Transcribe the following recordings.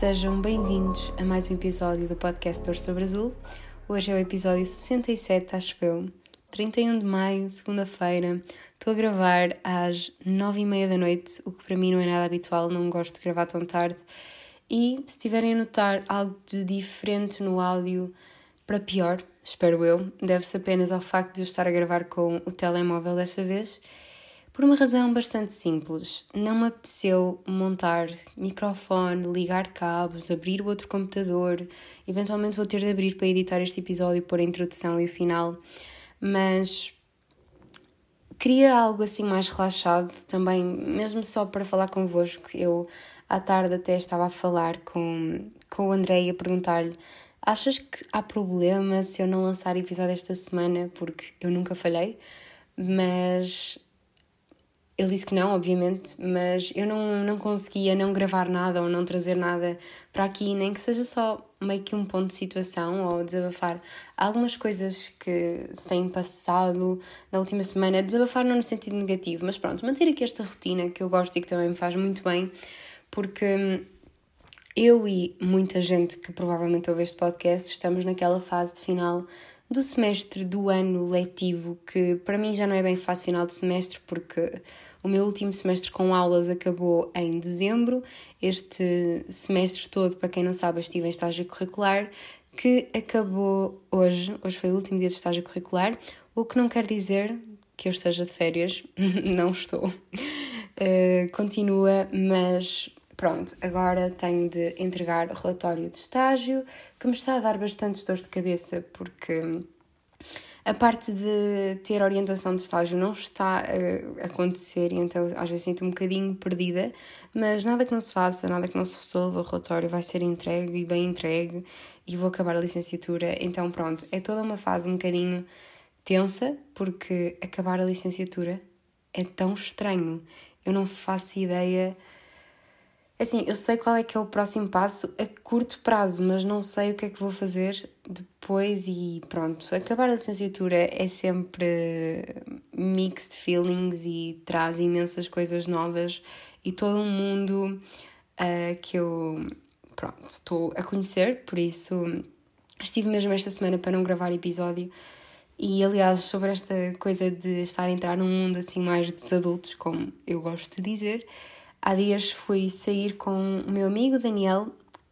Sejam bem-vindos a mais um episódio do podcast Dor sobre Azul. Hoje é o episódio 67, acho eu. 31 de maio, segunda-feira. Estou a gravar às 9h30 da noite, o que para mim não é nada habitual, não gosto de gravar tão tarde. E se tiverem a notar algo de diferente no áudio, para pior, espero eu, deve-se apenas ao facto de eu estar a gravar com o telemóvel desta vez por uma razão bastante simples. Não me apeteceu montar microfone, ligar cabos, abrir o outro computador. Eventualmente vou ter de abrir para editar este episódio, pôr a introdução e o final. Mas queria algo assim mais relaxado também, mesmo só para falar convosco. Eu à tarde até estava a falar com, com o André e a perguntar-lhe Achas que há problema se eu não lançar episódio esta semana? Porque eu nunca falhei, mas ele disse que não, obviamente, mas eu não, não conseguia não gravar nada ou não trazer nada para aqui, nem que seja só meio que um ponto de situação ou desabafar algumas coisas que se têm passado na última semana. Desabafar não no sentido negativo, mas pronto, manter aqui esta rotina que eu gosto e que também me faz muito bem, porque eu e muita gente que provavelmente ouve este podcast estamos naquela fase de final do semestre do ano letivo, que para mim já não é bem fase final de semestre, porque o meu último semestre com aulas acabou em dezembro. Este semestre todo, para quem não sabe, estive em estágio curricular, que acabou hoje. Hoje foi o último dia de estágio curricular, o que não quer dizer que eu esteja de férias, não estou. Uh, continua, mas pronto, agora tenho de entregar o relatório de estágio, que me está a dar bastante dor de cabeça, porque a parte de ter orientação de estágio não está a acontecer e então às vezes sinto um bocadinho perdida, mas nada que não se faça, nada que não se resolva, o relatório vai ser entregue e bem entregue e vou acabar a licenciatura. Então pronto, é toda uma fase um bocadinho tensa porque acabar a licenciatura é tão estranho. Eu não faço ideia Assim, eu sei qual é que é o próximo passo a curto prazo, mas não sei o que é que vou fazer depois e pronto. Acabar a licenciatura é sempre mixed feelings e traz imensas coisas novas e todo um mundo uh, que eu, pronto, estou a conhecer, por isso estive mesmo esta semana para não gravar episódio e aliás sobre esta coisa de estar a entrar num mundo assim mais dos adultos, como eu gosto de dizer, Há dias fui sair com o meu amigo Daniel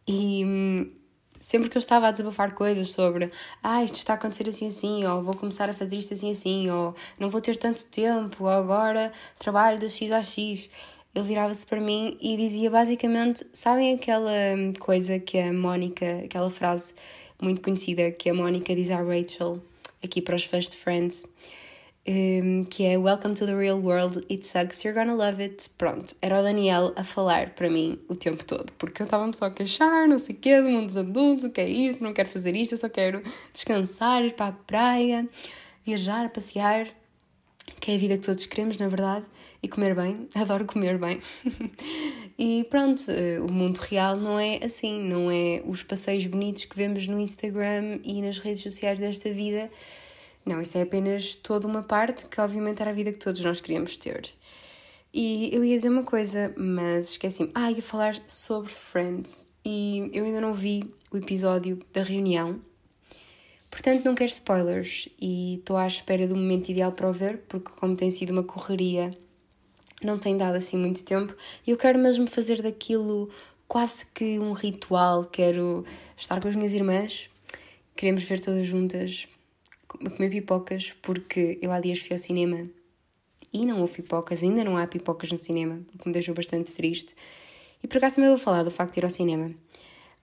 e hum, sempre que eu estava a desabafar coisas sobre ah, isto está a acontecer assim assim, ou vou começar a fazer isto assim assim, ou não vou ter tanto tempo, ou agora trabalho das X a X, ele virava-se para mim e dizia basicamente: sabem aquela hum, coisa que a Mónica, aquela frase muito conhecida que a Mónica diz à Rachel, aqui para os fãs de Friends um, que é Welcome to the Real World, It Sucks, You're Gonna Love It. Pronto, era o Daniel a falar para mim o tempo todo, porque eu estava-me só a queixar, não sei o quê, do mundo dos adultos, o que é isto, não quero fazer isto, eu só quero descansar, ir para a praia, viajar, passear, que é a vida que todos queremos, na verdade, e comer bem, adoro comer bem. e pronto, eh, o mundo real não é assim, não é os passeios bonitos que vemos no Instagram e nas redes sociais desta vida não, isso é apenas toda uma parte que, obviamente, era a vida que todos nós queríamos ter. E eu ia dizer uma coisa, mas esqueci-me. Ah, ia falar sobre Friends. E eu ainda não vi o episódio da reunião. Portanto, não quero spoilers. E estou à espera do momento ideal para o ver, porque, como tem sido uma correria, não tem dado assim muito tempo. E eu quero mesmo fazer daquilo quase que um ritual. Quero estar com as minhas irmãs. Queremos ver todas juntas a comer pipocas porque eu há dias fui ao cinema e não houve pipocas, ainda não há pipocas no cinema, o que me deixou bastante triste. E por acaso também vou falar do facto de ir ao cinema.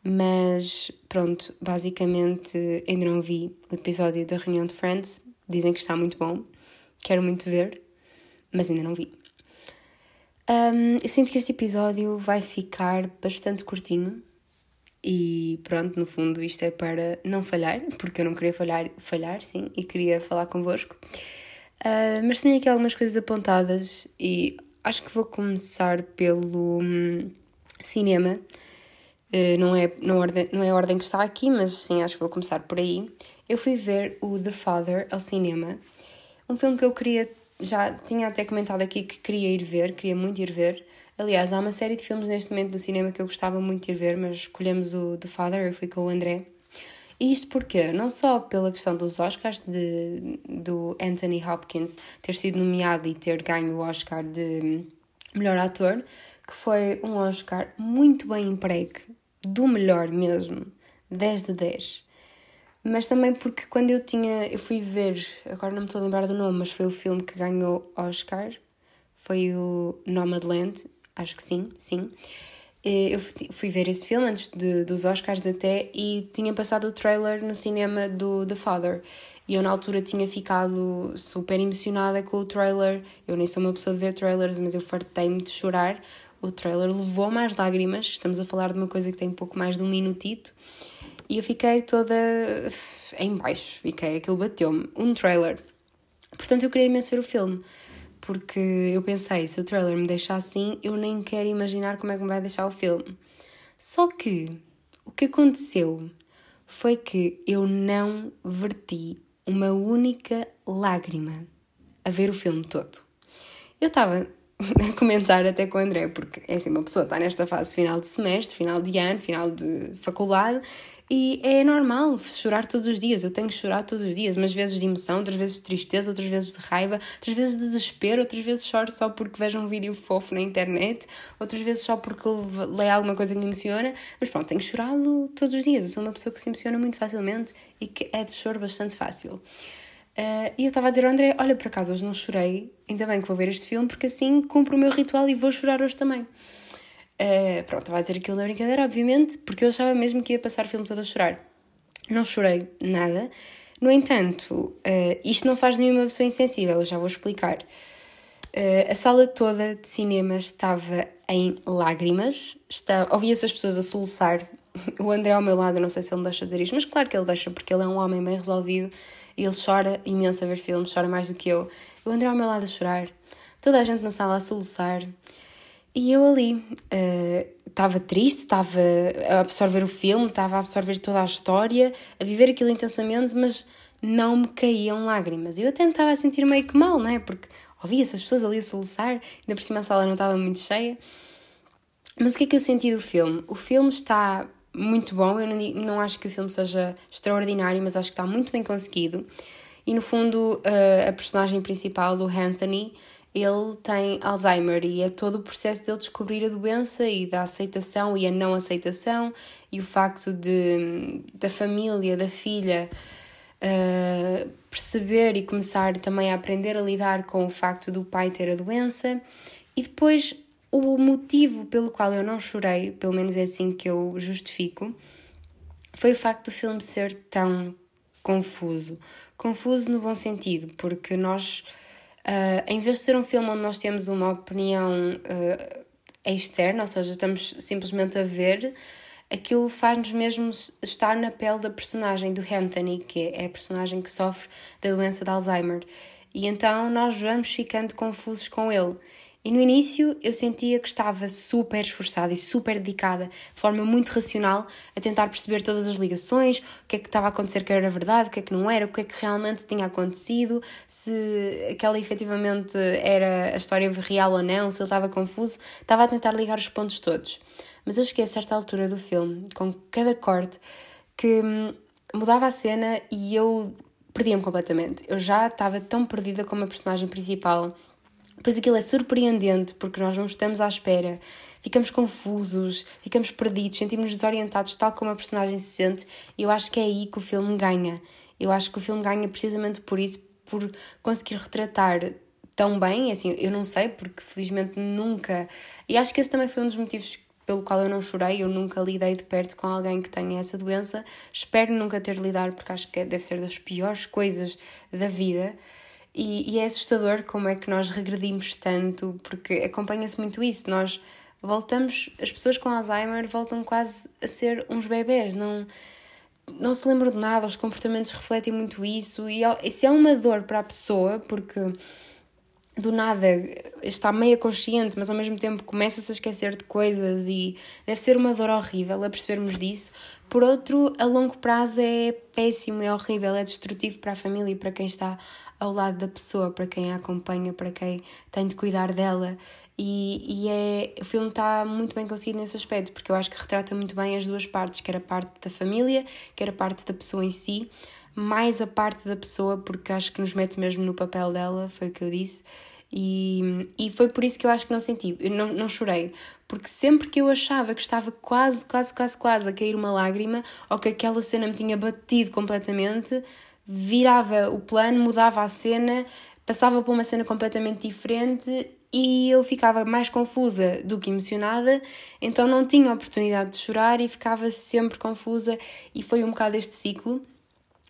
Mas pronto, basicamente ainda não vi o episódio da reunião de Friends. Dizem que está muito bom, quero muito ver, mas ainda não vi. Um, eu sinto que este episódio vai ficar bastante curtinho, e pronto, no fundo, isto é para não falhar, porque eu não queria falhar, falhar sim, e queria falar convosco. Uh, mas tenho aqui algumas coisas apontadas e acho que vou começar pelo hum, cinema. Uh, não, é, não, ordem, não é a ordem que está aqui, mas sim, acho que vou começar por aí. Eu fui ver o The Father ao cinema, um filme que eu queria, já tinha até comentado aqui que queria ir ver, queria muito ir ver, Aliás, há uma série de filmes neste momento no cinema que eu gostava muito de ir ver, mas escolhemos o The Father, eu fui com o André. E isto porque, não só pela questão dos Oscars, de, do Anthony Hopkins ter sido nomeado e ter ganho o Oscar de melhor ator, que foi um Oscar muito bem empregue, do melhor mesmo, 10 de 10. Mas também porque quando eu tinha, eu fui ver, agora não me estou a lembrar do nome, mas foi o filme que ganhou Oscar, foi o Nomadland, acho que sim, sim. Eu fui ver esse filme antes de, dos Oscars até e tinha passado o trailer no cinema do The Father. E eu na altura tinha ficado super emocionada com o trailer. Eu nem sou uma pessoa de ver trailers, mas eu fartei-me de chorar. O trailer levou-me às lágrimas. Estamos a falar de uma coisa que tem pouco mais de um minutito. E eu fiquei toda em baixo. Fiquei, aquilo bateu-me. Um trailer. Portanto, eu queria imenso ver o filme porque eu pensei, se o trailer me deixa assim, eu nem quero imaginar como é que me vai deixar o filme. Só que o que aconteceu foi que eu não verti uma única lágrima a ver o filme todo. Eu estava a comentar até com o André, porque é assim, uma pessoa está nesta fase final de semestre, final de ano, final de faculdade, e é normal chorar todos os dias. Eu tenho que chorar todos os dias, umas vezes de emoção, outras vezes de tristeza, outras vezes de raiva, outras vezes de desespero, outras vezes choro só porque vejo um vídeo fofo na internet, outras vezes só porque leio alguma coisa que me emociona. Mas pronto, tenho que chorá-lo todos os dias. Eu sou uma pessoa que se emociona muito facilmente e que é de choro bastante fácil. Uh, e eu estava a dizer ao André: Olha, por acaso hoje não chorei, ainda bem que vou ver este filme, porque assim cumpro o meu ritual e vou chorar hoje também. Uh, pronto, estava a dizer aquilo na brincadeira, obviamente, porque eu achava mesmo que ia passar o filme todo a chorar. Não chorei nada. No entanto, uh, isto não faz nenhuma pessoa insensível, eu já vou explicar. Uh, a sala toda de cinema estava em lágrimas, está, ouvia-se as pessoas a soluçar. O André ao meu lado, não sei se ele me deixa dizer isto, mas claro que ele deixa, porque ele é um homem bem resolvido e ele chora imenso a ver filmes, chora mais do que eu. O André ao meu lado a chorar, toda a gente na sala a soluçar. E eu ali estava uh, triste, estava a absorver o filme, estava a absorver toda a história, a viver aquilo intensamente, mas não me caíam lágrimas. Eu até me estava a sentir meio que mal, não é? Porque ouvia essas pessoas ali a soluçar, ainda por cima a sala não estava muito cheia. Mas o que é que eu senti do filme? O filme está muito bom, eu não, não acho que o filme seja extraordinário, mas acho que está muito bem conseguido. E no fundo, uh, a personagem principal do Anthony ele tem Alzheimer e é todo o processo dele descobrir a doença e da aceitação e a não aceitação e o facto de da família, da filha uh, perceber e começar também a aprender a lidar com o facto do pai ter a doença e depois o motivo pelo qual eu não chorei, pelo menos é assim que eu justifico, foi o facto do filme ser tão confuso. Confuso no bom sentido, porque nós Uh, em vez de ser um filme onde nós temos uma opinião uh, externa, ou seja, estamos simplesmente a ver, aquilo faz-nos mesmo estar na pele da personagem do Anthony, que é a personagem que sofre da doença de Alzheimer. E então nós vamos ficando confusos com ele. E no início eu sentia que estava super esforçada e super dedicada, de forma muito racional, a tentar perceber todas as ligações, o que é que estava a acontecer que era verdade, o que é que não era, o que é que realmente tinha acontecido, se aquela efetivamente era a história real ou não, se ele estava confuso. Estava a tentar ligar os pontos todos. Mas eu cheguei a certa altura do filme, com cada corte, que hum, mudava a cena e eu perdia-me completamente. Eu já estava tão perdida como a personagem principal Pois aquilo é surpreendente porque nós não estamos à espera, ficamos confusos, ficamos perdidos, sentimos-nos desorientados, tal como a personagem se sente, e eu acho que é aí que o filme ganha. Eu acho que o filme ganha precisamente por isso, por conseguir retratar tão bem, assim, eu não sei, porque felizmente nunca. E acho que esse também foi um dos motivos pelo qual eu não chorei, eu nunca lidei de perto com alguém que tenha essa doença. Espero nunca ter lidado, porque acho que deve ser das piores coisas da vida. E, e é assustador como é que nós regredimos tanto, porque acompanha-se muito isso. Nós voltamos, as pessoas com Alzheimer voltam quase a ser uns bebés, não, não se lembram de nada, os comportamentos refletem muito isso, e isso é uma dor para a pessoa, porque do nada está meio consciente, mas ao mesmo tempo começa-se a esquecer de coisas e deve ser uma dor horrível a percebermos disso. Por outro, a longo prazo é péssimo, é horrível, é destrutivo para a família e para quem está ao lado da pessoa, para quem a acompanha, para quem tem de cuidar dela. E, e é, o filme está muito bem conseguido nesse aspecto, porque eu acho que retrata muito bem as duas partes, quer a parte da família, quer a parte da pessoa em si, mais a parte da pessoa, porque acho que nos mete mesmo no papel dela, foi o que eu disse. E, e foi por isso que eu acho que não senti, eu não, não chorei, porque sempre que eu achava que estava quase, quase, quase, quase a cair uma lágrima, ou que aquela cena me tinha batido completamente, virava o plano, mudava a cena, passava por uma cena completamente diferente e eu ficava mais confusa do que emocionada, então não tinha oportunidade de chorar e ficava sempre confusa, e foi um bocado este ciclo.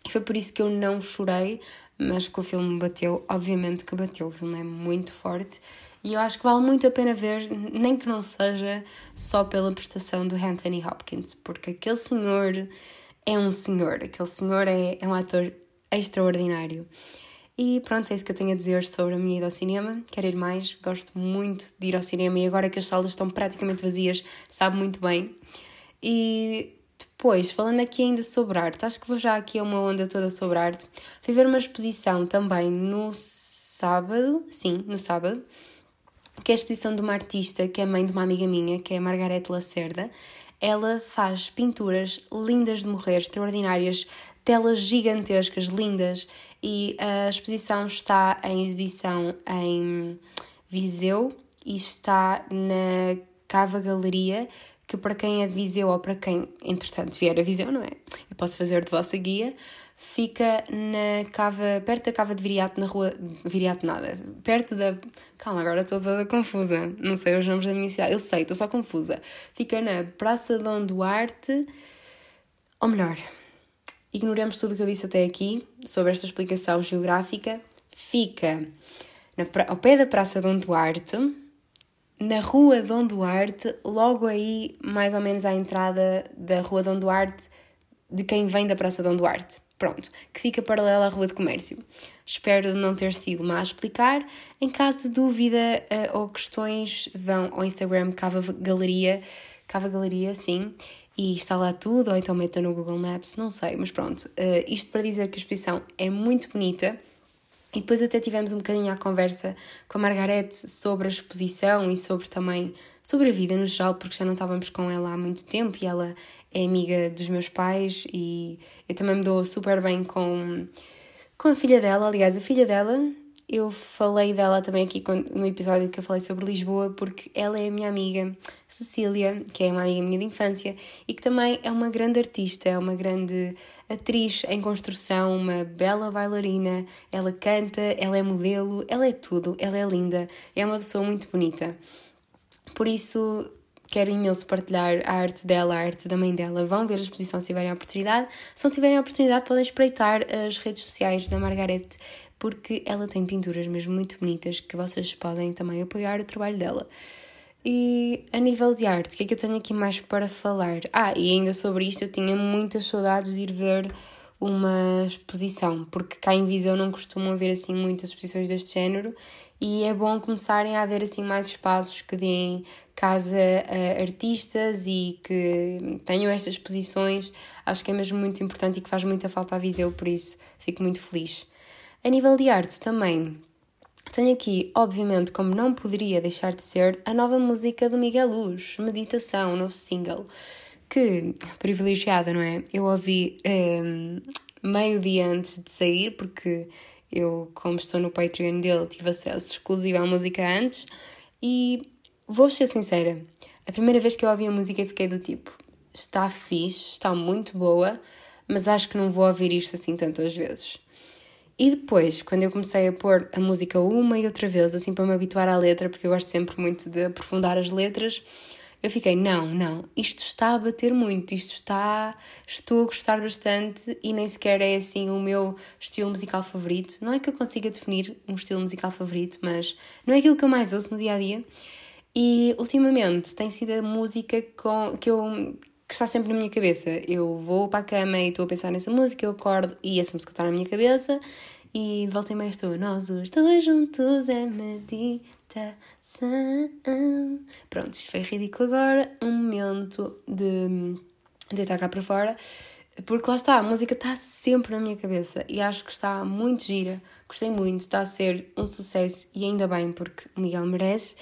E foi por isso que eu não chorei, mas que o filme bateu, obviamente que bateu, o filme é muito forte. E eu acho que vale muito a pena ver, nem que não seja só pela prestação do Anthony Hopkins, porque aquele senhor é um senhor, aquele senhor é, é um ator extraordinário. E pronto, é isso que eu tenho a dizer sobre a minha ida ao cinema. Quero ir mais, gosto muito de ir ao cinema e agora que as salas estão praticamente vazias, sabe muito bem. E Pois, falando aqui ainda sobre arte, acho que vou já aqui a uma onda toda sobre arte. Fui ver uma exposição também no sábado, sim, no sábado, que é a exposição de uma artista que é mãe de uma amiga minha, que é a Margarete Lacerda. Ela faz pinturas lindas de morrer, extraordinárias, telas gigantescas, lindas, e a exposição está em exibição em Viseu e está na Cava Galeria, que para quem é de Viseu ou para quem, entretanto, vier a Viseu, não é? Eu posso fazer de vossa guia. Fica na cava, perto da cava de Viriato, na rua. Viriato nada. Perto da. Calma, agora estou toda confusa. Não sei os nomes da minha cidade. Eu sei, estou só confusa. Fica na Praça Dom Duarte. Ou melhor, ignoremos tudo o que eu disse até aqui sobre esta explicação geográfica. Fica na, ao pé da Praça Dom Duarte na Rua Dom Duarte, logo aí, mais ou menos à entrada da Rua Dom Duarte, de quem vem da Praça Dom Duarte. Pronto, que fica paralela à Rua de Comércio. Espero não ter sido má a explicar. Em caso de dúvida uh, ou questões, vão ao Instagram Cava Galeria, Cava Galeria, sim, e está lá tudo, ou então metam no Google Maps, não sei, mas pronto. Uh, isto para dizer que a exposição é muito bonita e depois até tivemos um bocadinho a conversa com a Margarete sobre a exposição e sobre também sobre a vida no geral, porque já não estávamos com ela há muito tempo e ela é amiga dos meus pais e eu também me dou super bem com, com a filha dela. Aliás, a filha dela eu falei dela também aqui no episódio que eu falei sobre Lisboa, porque ela é a minha amiga Cecília, que é uma amiga minha de infância e que também é uma grande artista, é uma grande atriz em construção, uma bela bailarina. Ela canta, ela é modelo, ela é tudo, ela é linda, é uma pessoa muito bonita. Por isso, quero imenso partilhar a arte dela, a arte da mãe dela. Vão ver a exposição se tiverem a oportunidade. Se não tiverem a oportunidade, podem espreitar as redes sociais da Margarete porque ela tem pinturas mesmo muito bonitas que vocês podem também apoiar o trabalho dela. E a nível de arte, o que é que eu tenho aqui mais para falar? Ah, e ainda sobre isto, eu tinha muitas saudades de ir ver uma exposição, porque cá em Viseu não costumam haver assim muitas exposições deste género e é bom começarem a haver assim mais espaços que deem casa a artistas e que tenham estas exposições. Acho que é mesmo muito importante e que faz muita falta a Viseu, por isso fico muito feliz. A nível de arte também tenho aqui, obviamente, como não poderia deixar de ser, a nova música do Miguel Luz, Meditação, novo single, que, privilegiada, não é? Eu ouvi um, meio dia antes de sair, porque eu, como estou no Patreon dele, tive acesso exclusivo à música antes, e vou ser sincera, a primeira vez que eu ouvi a música fiquei do tipo, está fixe, está muito boa, mas acho que não vou ouvir isto assim tantas vezes. E depois, quando eu comecei a pôr a música uma e outra vez, assim para me habituar à letra, porque eu gosto sempre muito de aprofundar as letras, eu fiquei, não, não, isto está a bater muito, isto está, estou a gostar bastante e nem sequer é assim o meu estilo musical favorito. Não é que eu consiga definir um estilo musical favorito, mas não é aquilo que eu mais ouço no dia a dia. E ultimamente tem sido a música com, que eu que está sempre na minha cabeça. Eu vou para a cama e estou a pensar nessa música, eu acordo e essa música está na minha cabeça e de volta e meia estou. Nós os dois juntos é meditação. Pronto, isto foi ridículo agora. Um momento de deitar cá para fora. Porque lá está, a música está sempre na minha cabeça e acho que está muito gira. Gostei muito, está a ser um sucesso e ainda bem, porque o Miguel merece.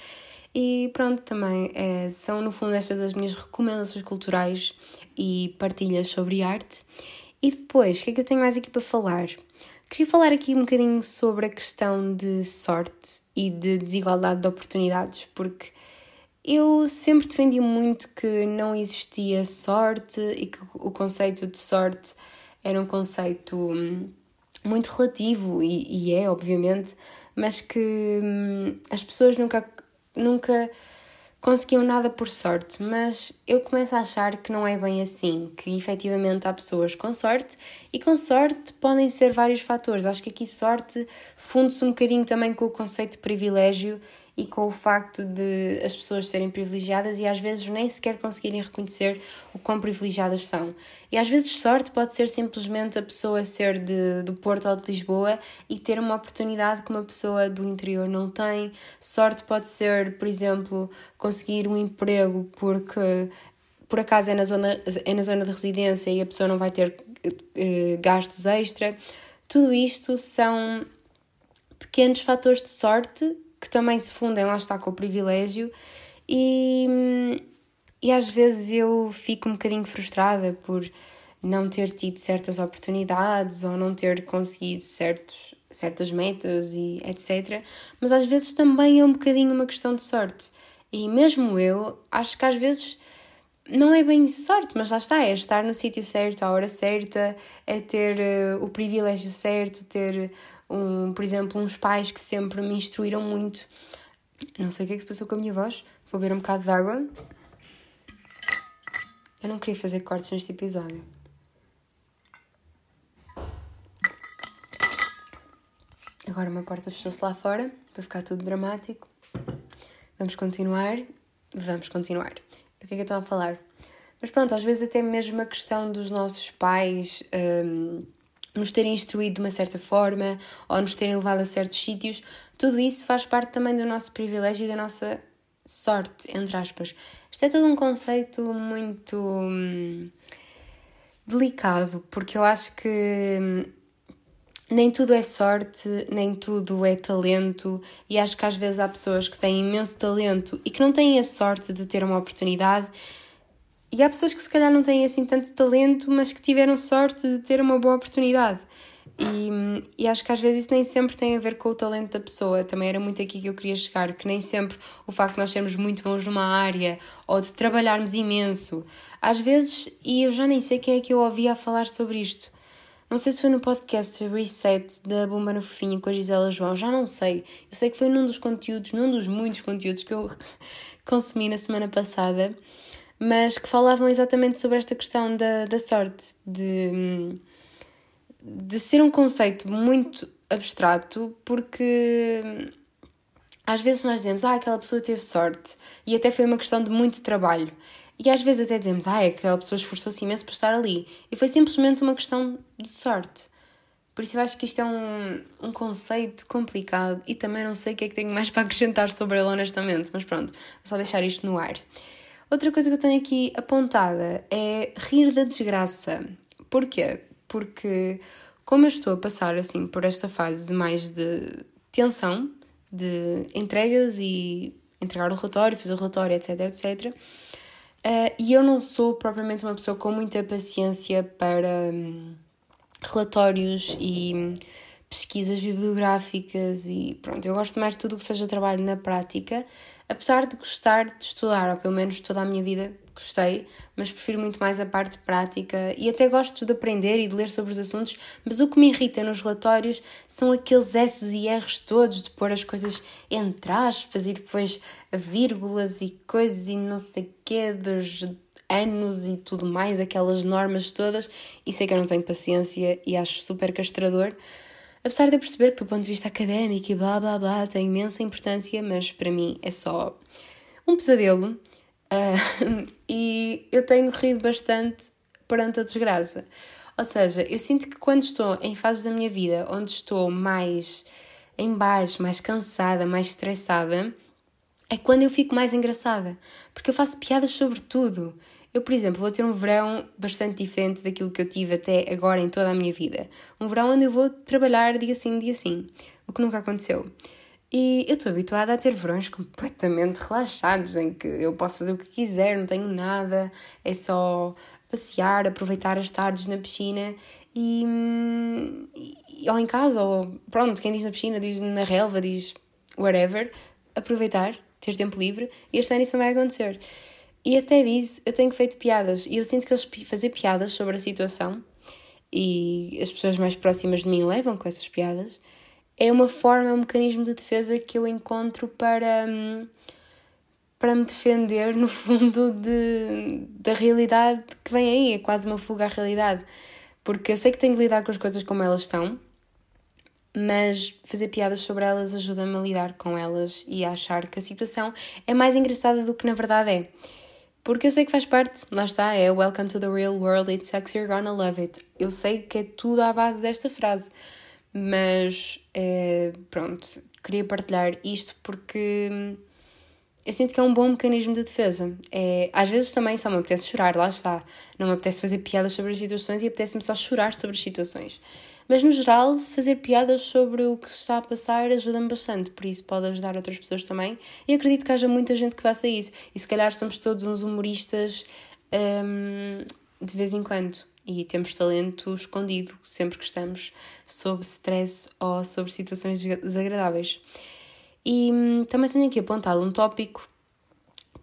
E pronto, também é, são no fundo estas as minhas recomendações culturais e partilhas sobre arte. E depois, o que é que eu tenho mais aqui para falar? Queria falar aqui um bocadinho sobre a questão de sorte e de desigualdade de oportunidades, porque eu sempre defendi muito que não existia sorte e que o conceito de sorte era um conceito hum, muito relativo e, e é, obviamente, mas que hum, as pessoas nunca, nunca conseguiam nada por sorte, mas eu começo a achar que não é bem assim, que efetivamente há pessoas com sorte e com sorte podem ser vários fatores. Acho que aqui sorte funde-se um bocadinho também com o conceito de privilégio e com o facto de as pessoas serem privilegiadas e às vezes nem sequer conseguirem reconhecer o quão privilegiadas são. E às vezes sorte pode ser simplesmente a pessoa ser de, do Porto ou de Lisboa e ter uma oportunidade que uma pessoa do interior não tem. Sorte pode ser, por exemplo, conseguir um emprego porque por acaso é na zona, é na zona de residência e a pessoa não vai ter uh, gastos extra. Tudo isto são pequenos fatores de sorte que também se fundem, lá está, com o privilégio, e, e às vezes eu fico um bocadinho frustrada por não ter tido certas oportunidades ou não ter conseguido certos, certas metas e etc. Mas às vezes também é um bocadinho uma questão de sorte. E mesmo eu, acho que às vezes não é bem sorte, mas lá está, é estar no sítio certo, à hora certa, é ter uh, o privilégio certo, ter, um, por exemplo, uns pais que sempre me instruíram muito. Não sei o que é que se passou com a minha voz, vou beber um bocado de água. Eu não queria fazer cortes neste episódio. Agora uma porta fechou-se lá fora, para ficar tudo dramático. Vamos continuar. Vamos continuar. O que é que eu estou a falar? Mas pronto, às vezes até mesmo a questão dos nossos pais um, nos terem instruído de uma certa forma ou nos terem levado a certos sítios, tudo isso faz parte também do nosso privilégio e da nossa sorte, entre aspas. Isto é todo um conceito muito hum, delicado, porque eu acho que hum, nem tudo é sorte, nem tudo é talento, e acho que às vezes há pessoas que têm imenso talento e que não têm a sorte de ter uma oportunidade, e há pessoas que se calhar não têm assim tanto talento, mas que tiveram sorte de ter uma boa oportunidade. E, e acho que às vezes isso nem sempre tem a ver com o talento da pessoa. Também era muito aqui que eu queria chegar, que nem sempre o facto de nós sermos muito bons numa área ou de trabalharmos imenso. Às vezes, e eu já nem sei quem é que eu ouvia a falar sobre isto, não sei se foi no podcast Reset da Bomba no Fofinho com a Gisela João, já não sei. Eu sei que foi num dos conteúdos, num dos muitos conteúdos que eu consumi na semana passada, mas que falavam exatamente sobre esta questão da, da sorte, de, de ser um conceito muito abstrato, porque às vezes nós dizemos, ah, aquela pessoa teve sorte, e até foi uma questão de muito trabalho. E às vezes até dizemos, ah, que aquela pessoa esforçou-se imenso para estar ali. E foi simplesmente uma questão de sorte. Por isso eu acho que isto é um, um conceito complicado e também não sei o que é que tenho mais para acrescentar sobre ele honestamente, mas pronto, vou só deixar isto no ar. Outra coisa que eu tenho aqui apontada é rir da desgraça. Porquê? Porque como eu estou a passar assim por esta fase mais de tensão, de entregas e entregar o relatório, fazer o relatório, etc, etc, Uh, e eu não sou propriamente uma pessoa com muita paciência para um, relatórios e um, pesquisas bibliográficas e pronto, eu gosto mais de tudo o que seja trabalho na prática, apesar de gostar de estudar, ou pelo menos toda a minha vida gostei, mas prefiro muito mais a parte prática e até gosto de aprender e de ler sobre os assuntos, mas o que me irrita nos relatórios são aqueles S e R's todos, de pôr as coisas entre aspas e depois vírgulas e coisas e não sei quê, dos anos e tudo mais, aquelas normas todas, e sei que eu não tenho paciência e acho super castrador. Apesar de eu perceber que do ponto de vista académico e blá blá blá tem imensa importância, mas para mim é só um pesadelo Uh, e eu tenho rido bastante perante a desgraça. Ou seja, eu sinto que quando estou em fases da minha vida onde estou mais em baixo, mais cansada, mais estressada, é quando eu fico mais engraçada. Porque eu faço piadas sobre tudo. Eu, por exemplo, vou ter um verão bastante diferente daquilo que eu tive até agora em toda a minha vida. Um verão onde eu vou trabalhar dia sim, dia sim. O que nunca aconteceu. E eu estou habituada a ter verões completamente relaxados, em que eu posso fazer o que quiser, não tenho nada, é só passear, aproveitar as tardes na piscina e, e ou em casa, ou pronto, quem diz na piscina, diz na relva, diz whatever, aproveitar, ter tempo livre, e este ano isso não vai acontecer. E até disso eu tenho feito piadas, e eu sinto que eles fazer piadas sobre a situação, e as pessoas mais próximas de mim levam com essas piadas, é uma forma, um mecanismo de defesa que eu encontro para, hum, para me defender, no fundo, de, da realidade que vem aí. É quase uma fuga à realidade. Porque eu sei que tenho de lidar com as coisas como elas são, mas fazer piadas sobre elas ajuda-me a lidar com elas e a achar que a situação é mais engraçada do que na verdade é. Porque eu sei que faz parte, lá está, é Welcome to the real world, it sucks, you're gonna love it. Eu sei que é tudo à base desta frase, mas é, pronto, queria partilhar isto porque hum, eu sinto que é um bom mecanismo de defesa. É, às vezes também só me apetece chorar, lá está. Não me apetece fazer piadas sobre as situações e apetece-me só chorar sobre as situações. Mas no geral, fazer piadas sobre o que se está a passar ajuda-me bastante, por isso pode ajudar outras pessoas também. E acredito que haja muita gente que faça isso. E se calhar somos todos uns humoristas hum, de vez em quando. E temos talento escondido sempre que estamos sob stress ou sobre situações desagradáveis. E hum, também tenho aqui apontado um tópico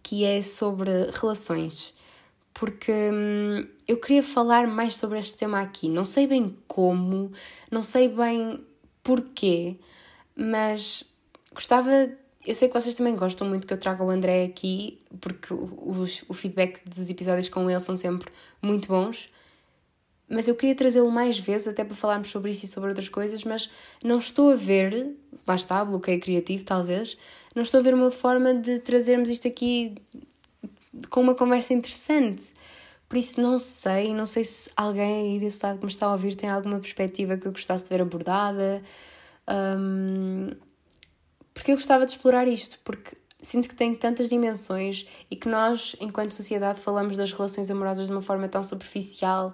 que é sobre relações, porque hum, eu queria falar mais sobre este tema aqui. Não sei bem como, não sei bem porquê, mas gostava. Eu sei que vocês também gostam muito que eu traga o André aqui, porque o, o feedback dos episódios com ele são sempre muito bons mas eu queria trazê-lo mais vezes, até para falarmos sobre isso e sobre outras coisas, mas não estou a ver, lá está, bloqueio criativo talvez, não estou a ver uma forma de trazermos isto aqui com uma conversa interessante. Por isso não sei, não sei se alguém aí desse lado que me está a ouvir tem alguma perspectiva que eu gostasse de ver abordada. Um, porque eu gostava de explorar isto, porque sinto que tem tantas dimensões e que nós, enquanto sociedade, falamos das relações amorosas de uma forma tão superficial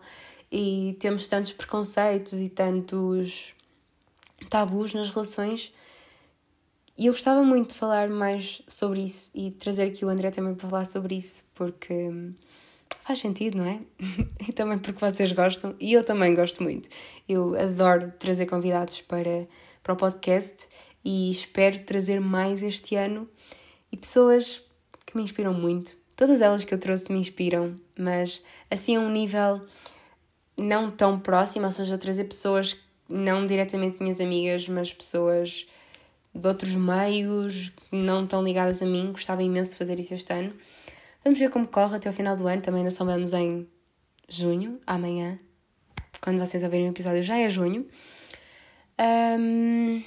e temos tantos preconceitos e tantos tabus nas relações. E eu gostava muito de falar mais sobre isso e trazer aqui o André também para falar sobre isso, porque faz sentido, não é? e também porque vocês gostam e eu também gosto muito. Eu adoro trazer convidados para, para o podcast e espero trazer mais este ano e pessoas que me inspiram muito. Todas elas que eu trouxe me inspiram, mas assim a um nível não tão próxima, ou seja, trazer pessoas não diretamente minhas amigas, mas pessoas de outros meios, não tão ligadas a mim. Gostava imenso de fazer isso este ano. Vamos ver como corre até o final do ano. Também ainda só vamos em junho, amanhã. Quando vocês ouvirem o episódio, já é junho. Um,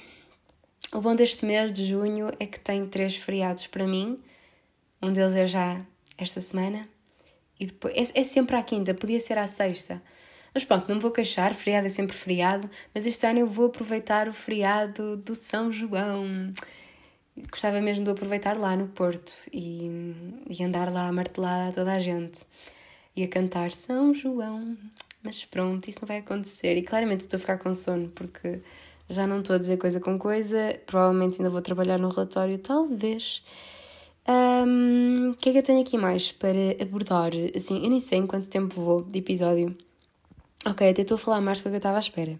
o bom deste mês de junho é que tem três feriados para mim. Um deles é já esta semana. E depois, é, é sempre à quinta, podia ser à sexta. Mas pronto, não me vou queixar, feriado é sempre feriado, mas este ano eu vou aproveitar o feriado do São João. Gostava mesmo de aproveitar lá no Porto e, e andar lá a martelar toda a gente e a cantar São João. Mas pronto, isso não vai acontecer e claramente estou a ficar com sono porque já não estou a dizer coisa com coisa, provavelmente ainda vou trabalhar no relatório, talvez. O um, que é que eu tenho aqui mais para abordar? Assim, eu nem sei em quanto tempo vou de episódio. Ok, até estou a falar mais do que eu estava à espera.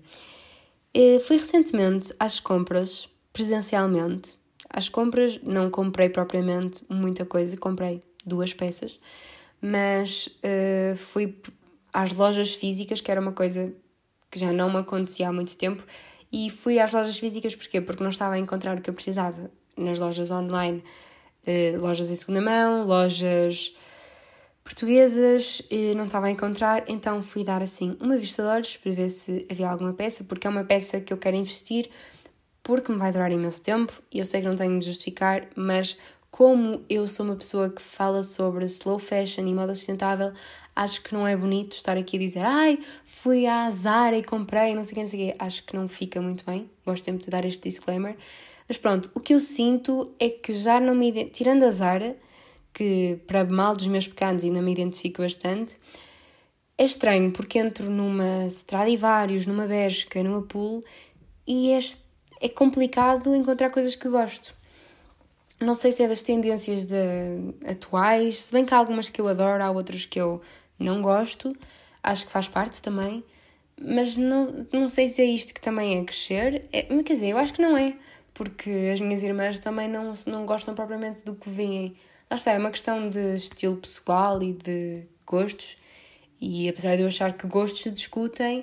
Eh, fui recentemente às compras, presencialmente. Às compras não comprei propriamente muita coisa, comprei duas peças, mas uh, fui às lojas físicas, que era uma coisa que já não me acontecia há muito tempo, e fui às lojas físicas porquê? Porque não estava a encontrar o que eu precisava nas lojas online, uh, lojas em segunda mão, lojas portuguesas, não estava a encontrar, então fui dar assim uma vista de olhos para ver se havia alguma peça, porque é uma peça que eu quero investir, porque me vai durar imenso tempo e eu sei que não tenho de justificar, mas como eu sou uma pessoa que fala sobre slow fashion e moda sustentável, acho que não é bonito estar aqui a dizer ai, fui à Zara e comprei, não sei o que, não sei o que. Acho que não fica muito bem, gosto sempre de dar este disclaimer. Mas pronto, o que eu sinto é que já não me... Tirando a Zara, que, para mal dos meus pecados, ainda me identifico bastante. É estranho porque entro numa Stradivarius, numa Bershka, numa Pool e é, é complicado encontrar coisas que gosto. Não sei se é das tendências de, atuais, se bem que há algumas que eu adoro, há outras que eu não gosto, acho que faz parte também, mas não, não sei se é isto que também é crescer. É, quer dizer, eu acho que não é, porque as minhas irmãs também não, não gostam propriamente do que veem. Lá está, é uma questão de estilo pessoal e de gostos, e apesar de eu achar que gostos se discutem,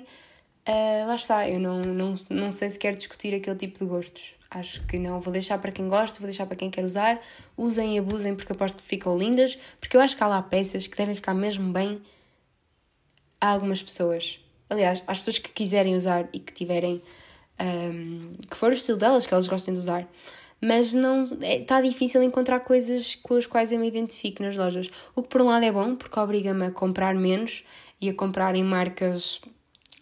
uh, lá está, eu não, não, não sei se quero discutir aquele tipo de gostos. Acho que não. Vou deixar para quem gosta, vou deixar para quem quer usar. Usem e abusem porque aposto que ficam lindas. Porque eu acho que há lá peças que devem ficar mesmo bem a algumas pessoas. Aliás, às pessoas que quiserem usar e que tiverem. Um, que for o estilo delas, que elas gostem de usar. Mas não está é, difícil encontrar coisas com as quais eu me identifico nas lojas. O que por um lado é bom, porque obriga-me a comprar menos e a comprar em marcas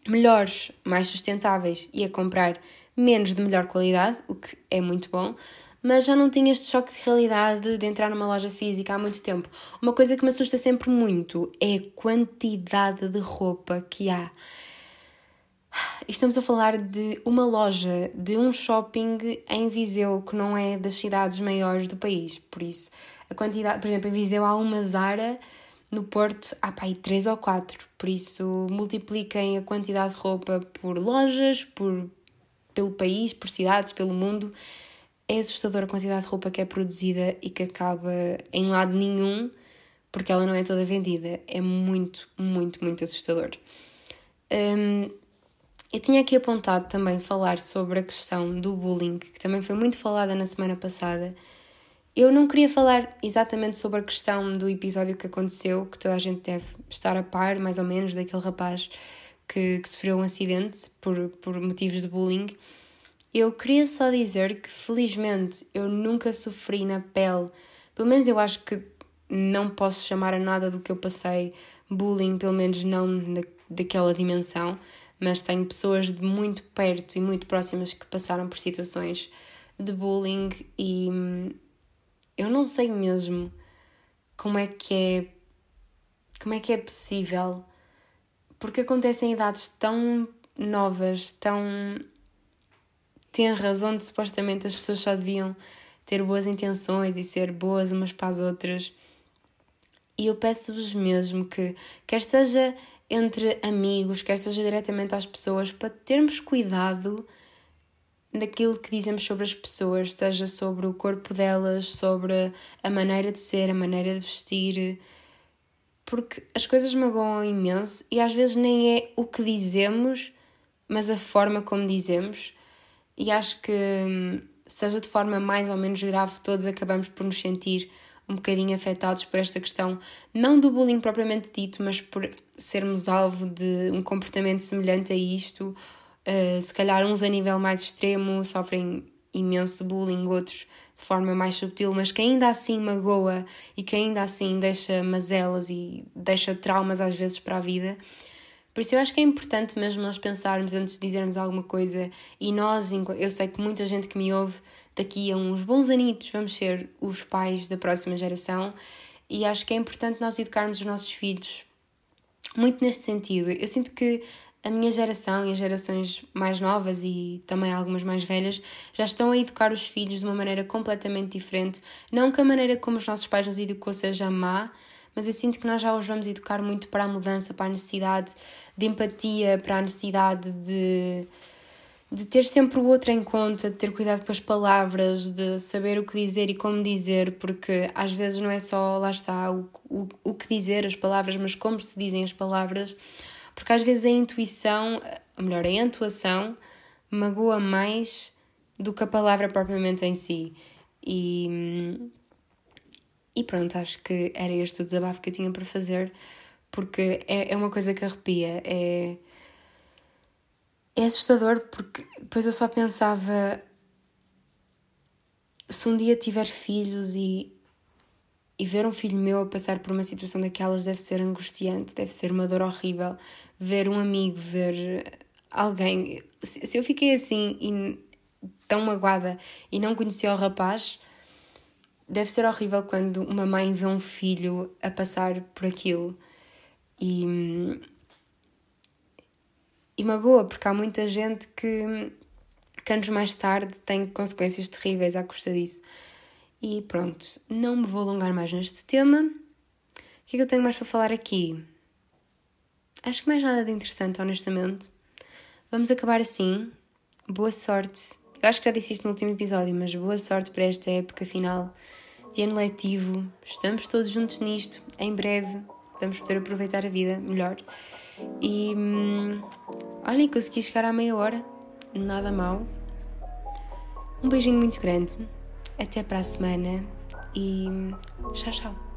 melhores, mais sustentáveis e a comprar menos de melhor qualidade, o que é muito bom, mas já não tinha este choque de realidade de entrar numa loja física há muito tempo. Uma coisa que me assusta sempre muito é a quantidade de roupa que há. Estamos a falar de uma loja, de um shopping em Viseu, que não é das cidades maiores do país. Por isso, a quantidade, por exemplo, em Viseu há uma Zara, no Porto há pá, três ou quatro. Por isso, multipliquem a quantidade de roupa por lojas, por pelo país, por cidades, pelo mundo. É assustadora a quantidade de roupa que é produzida e que acaba em lado nenhum porque ela não é toda vendida. É muito, muito, muito assustador. Um, eu tinha aqui apontado também falar sobre a questão do bullying, que também foi muito falada na semana passada. Eu não queria falar exatamente sobre a questão do episódio que aconteceu, que toda a gente deve estar a par, mais ou menos, daquele rapaz que, que sofreu um acidente por, por motivos de bullying. Eu queria só dizer que, felizmente, eu nunca sofri na pele, pelo menos eu acho que não posso chamar a nada do que eu passei bullying, pelo menos não na, daquela dimensão, mas tenho pessoas de muito perto e muito próximas que passaram por situações de bullying e hum, eu não sei mesmo como é que é como é que é possível porque acontece em idades tão novas, tão tenras, onde supostamente as pessoas só deviam ter boas intenções e ser boas umas para as outras. E eu peço-vos mesmo que, quer seja entre amigos, quer seja diretamente às pessoas, para termos cuidado naquilo que dizemos sobre as pessoas, seja sobre o corpo delas, sobre a maneira de ser, a maneira de vestir, porque as coisas magoam imenso e às vezes nem é o que dizemos, mas a forma como dizemos. E acho que, hum, seja de forma mais ou menos grave, todos acabamos por nos sentir um bocadinho afetados por esta questão, não do bullying propriamente dito, mas por sermos alvo de um comportamento semelhante a isto. Uh, se calhar uns a nível mais extremo sofrem imenso de bullying, outros de forma mais subtil, mas que ainda assim magoa e que ainda assim deixa mazelas e deixa traumas às vezes para a vida. Por isso eu acho que é importante mesmo nós pensarmos antes de dizermos alguma coisa e nós, eu sei que muita gente que me ouve daqui a uns bons anitos vamos ser os pais da próxima geração e acho que é importante nós educarmos os nossos filhos muito neste sentido. Eu sinto que a minha geração e as gerações mais novas e também algumas mais velhas já estão a educar os filhos de uma maneira completamente diferente. Não que a maneira como os nossos pais nos educou seja má, mas eu sinto que nós já os vamos educar muito para a mudança, para a necessidade de empatia, para a necessidade de, de ter sempre o outro em conta, de ter cuidado com as palavras, de saber o que dizer e como dizer, porque às vezes não é só, lá está, o, o, o que dizer, as palavras, mas como se dizem as palavras porque às vezes a intuição, ou melhor, a intuação, magoa mais do que a palavra propriamente em si. E, e pronto, acho que era este o desabafo que eu tinha para fazer, porque é, é uma coisa que arrepia. É, é assustador porque depois eu só pensava se um dia tiver filhos e, e ver um filho meu a passar por uma situação daquelas deve ser angustiante, deve ser uma dor horrível. Ver um amigo, ver alguém. Se eu fiquei assim e tão magoada e não conhecia o rapaz, deve ser horrível quando uma mãe vê um filho a passar por aquilo. E, e magoa, porque há muita gente que, que anos mais tarde tem consequências terríveis à custa disso. E pronto, não me vou alongar mais neste tema. O que é que eu tenho mais para falar aqui? Acho que mais nada de interessante, honestamente. Vamos acabar assim. Boa sorte. Eu acho que já disse isto no último episódio, mas boa sorte para esta época final de ano letivo. Estamos todos juntos nisto. Em breve vamos poder aproveitar a vida melhor. E hum, olhem, consegui chegar à meia hora. Nada mal. Um beijinho muito grande. Até para a semana e tchau, tchau.